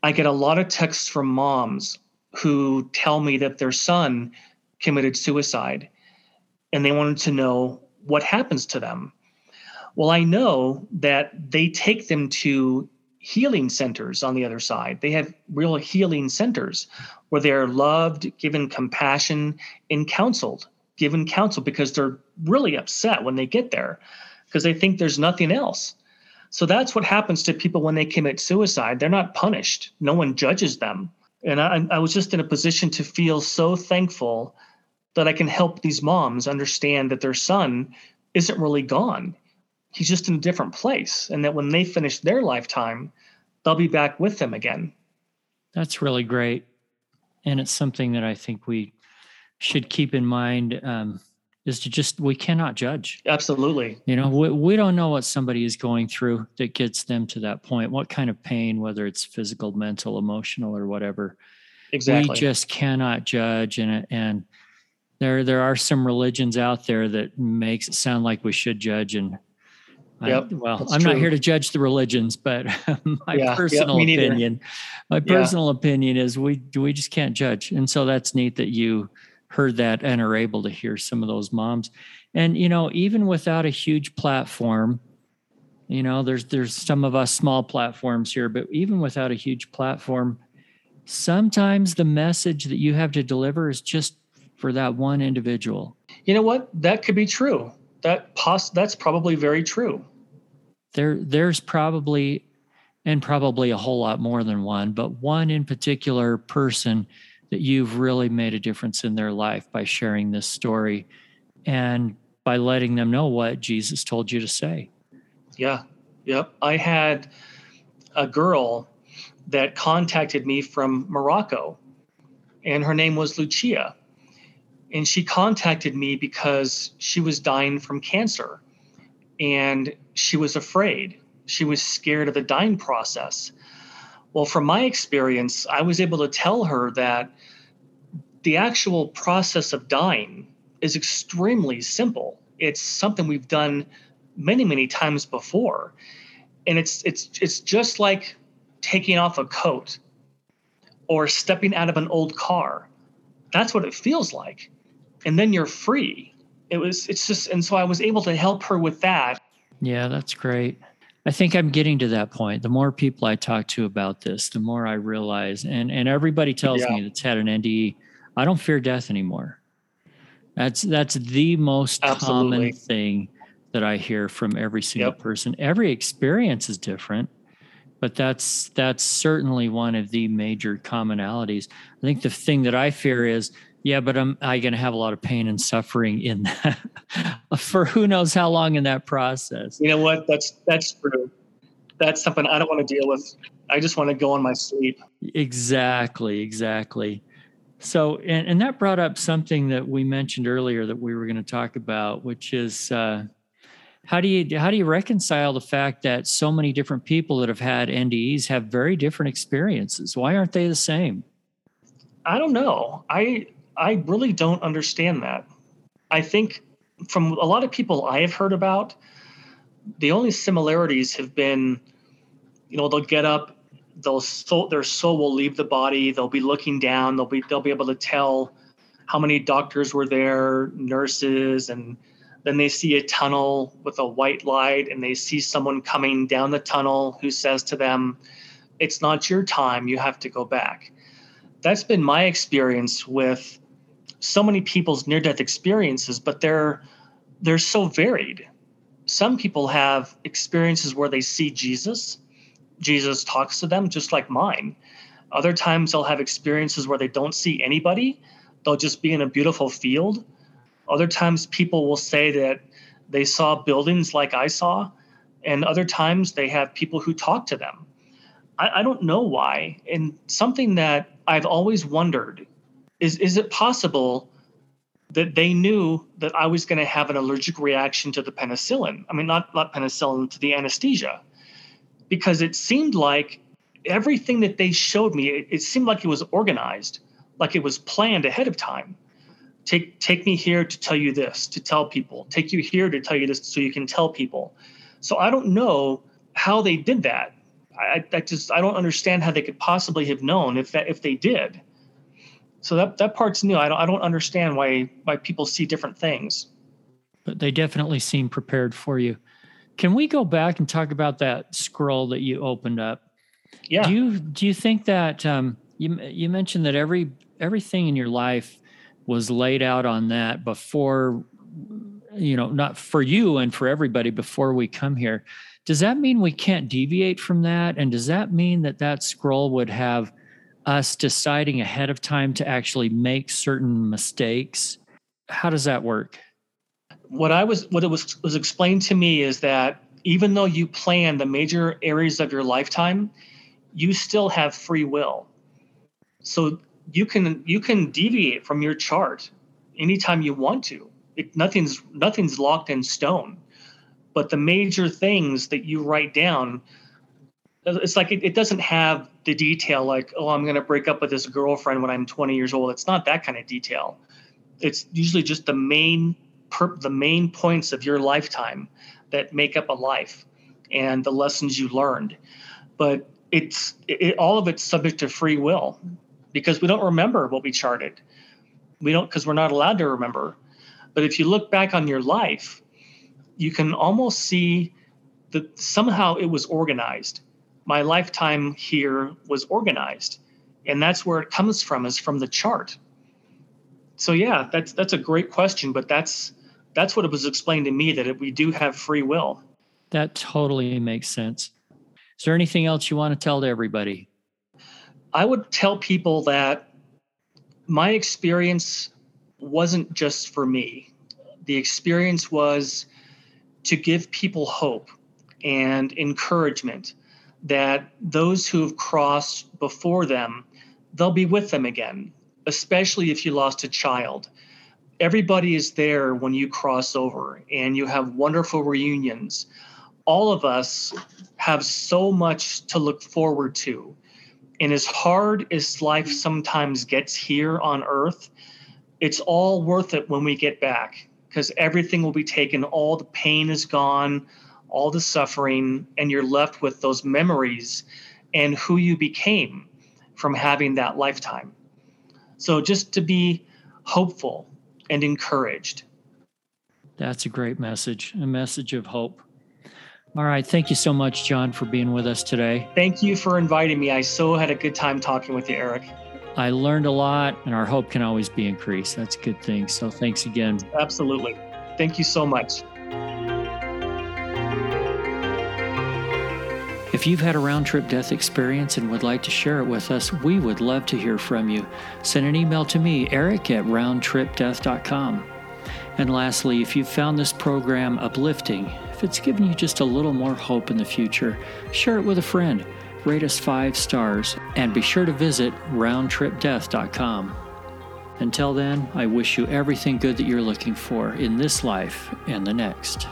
Speaker 2: I get a lot of texts from moms who tell me that their son committed suicide and they wanted to know what happens to them. Well, I know that they take them to healing centers on the other side. They have real healing centers where they're loved, given compassion, and counseled, given counsel because they're really upset when they get there because they think there's nothing else. So that's what happens to people when they commit suicide. They're not punished, no one judges them. And I, I was just in a position to feel so thankful that I can help these moms understand that their son isn't really gone. He's just in a different place. And that when they finish their lifetime, they'll be back with them again.
Speaker 1: That's really great. And it's something that I think we should keep in mind um, is to just, we cannot judge.
Speaker 2: Absolutely.
Speaker 1: You know, we, we don't know what somebody is going through that gets them to that point, what kind of pain, whether it's physical, mental, emotional, or whatever.
Speaker 2: Exactly.
Speaker 1: We just cannot judge. And, and, there there are some religions out there that makes it sound like we should judge and
Speaker 2: Yep,
Speaker 1: I, well, I'm
Speaker 2: true.
Speaker 1: not here to judge the religions, but my
Speaker 2: Yeah,
Speaker 1: personal
Speaker 2: neither.
Speaker 1: opinion, my
Speaker 2: Yeah.
Speaker 1: personal opinion is we we just can't judge, and so that's neat that you heard that and are able to hear some of those moms, and you know even without a huge platform, you know there's there's some of us small platforms here, but even without a huge platform, sometimes the message that you have to deliver is just for that one individual.
Speaker 2: You know what? That could be true. That that's probably very true.
Speaker 1: there there's probably and probably a whole lot more than one but one in particular person that you've really made a difference in their life by sharing this story and by letting them know what Jesus told you to say
Speaker 2: Yeah. Yep. I had a girl that contacted me from Morocco, and her name was Lucia. And she contacted me because she was dying from cancer and she was afraid. She was scared of the dying process. Well, from my experience, I was able to tell her that the actual process of dying is extremely simple. It's something we've done many, many times before. And it's it's it's just like taking off a coat or stepping out of an old car. That's what it feels like. And then you're free. It was it's just and so I was able to help her with that.
Speaker 1: yeah that's great i think i'm getting to that point the more people i talk to about this the more i realize and and everybody tells
Speaker 2: Yeah.
Speaker 1: me that's had an nde i don't fear death anymore that's that's the most
Speaker 2: Absolutely.
Speaker 1: common thing that i hear from every single
Speaker 2: Yep.
Speaker 1: person every experience is different but that's that's certainly one of the major commonalities i think the thing that i fear is yeah but I'm i going to have a lot of pain and suffering in that for who knows how long in that process
Speaker 2: You know what? That's that's true. That's something I don't want to deal with. I just want to go on my sleep.
Speaker 1: Exactly, exactly. So, and, and that brought up something that we mentioned earlier that we were going to talk about, which is uh, how do you how do you reconcile the fact that so many different people that have had NDEs have very different experiences? Why aren't they the same?
Speaker 2: I don't know. I I really don't understand that. I think from a lot of people I have heard about, the only similarities have been, you know, they'll get up, they'll soul, their soul will leave the body. They'll be looking down. They'll be they'll be able to tell how many doctors were there, nurses, and then they see a tunnel with a white light, and they see someone coming down the tunnel who says to them, "It's not your time. You have to go back." That's been my experience with so many people's near-death experiences, but they're they're so varied. Some people have experiences where they see Jesus. Jesus talks to them just like mine. Other times they'll have experiences where they don't see anybody. They'll just be in a beautiful field. Other times people will say that they saw buildings like I saw. And other times they have people who talk to them. I, I don't know why. And something that I've always wondered is is it possible that they knew that I was going to have an allergic reaction to the penicillin? I mean, not, not penicillin, to the anesthesia because it seemed like everything that they showed me, it, it seemed like it was organized, like it was planned ahead of time. Take take me here to tell you this, to tell people. Take you here to tell you this, so you can tell people. So I don't know how they did that. I, I just I don't understand how they could possibly have known if that if they did. So that that part's new. I don't I don't understand why why people see different things.
Speaker 1: But they definitely seem prepared for you. Can we go back and talk about that scroll that you opened up?
Speaker 2: Yeah.
Speaker 1: Do you do you think that um, you you mentioned that every everything in your life was laid out on that before you know not for you and for everybody before we come here does that mean we can't deviate from that and does that mean that that scroll would have us deciding ahead of time to actually make certain mistakes. How does that work?
Speaker 2: What i was what it was was explained to me is that even though you plan the major areas of your lifetime you still have free will. So you can you can deviate from your chart anytime you want to. It, nothing's nothing's locked in stone. But the major things that you write down it's like it, it doesn't have the detail like oh i'm going to break up with this girlfriend when i'm 20 years old. It's not that kind of detail. It's usually just the main per, the main points of your lifetime that make up a life and the lessons you learned. But it's it, all of it's subject to free will because we don't remember what we charted. We don't because we're not allowed to remember. But if you look back on your life you can almost see that somehow it was organized. My lifetime here was organized. And that's where it comes from, is from the chart. So yeah, that's that's a great question, but that's that's what it was explained to me that we do have free will.
Speaker 1: That totally makes sense. Is there anything else you want to tell to everybody?
Speaker 2: I would tell people that my experience wasn't just for me. The experience was to give people hope and encouragement that those who have crossed before them, they'll be with them again, especially if you lost a child. Everybody is there when you cross over and you have wonderful reunions. All of us have so much to look forward to. And as hard as life sometimes gets here on earth, it's all worth it when we get back because everything will be taken, all the pain is gone, all the suffering, and you're left with those memories and who you became from having that lifetime. So just to be hopeful and encouraged.
Speaker 1: That's a great message, a message of hope. All right. Thank you so much, John, for being with us today.
Speaker 2: Thank you for inviting me. I so had a good time talking with you, Eric.
Speaker 1: I learned a lot, and our hope can always be increased. That's a good thing. So thanks again.
Speaker 2: Absolutely. Thank you so much.
Speaker 1: If you've had a round trip death experience and would like to share it with us, we would love to hear from you. Send an email to me, eric at roundtripdeath.com. And lastly, if you've found this program uplifting, if it's given you just a little more hope in the future, share it with a friend rate us five stars, and be sure to visit roundtripdeath.com. Until then, I wish you everything good that you're looking for in this life and the next.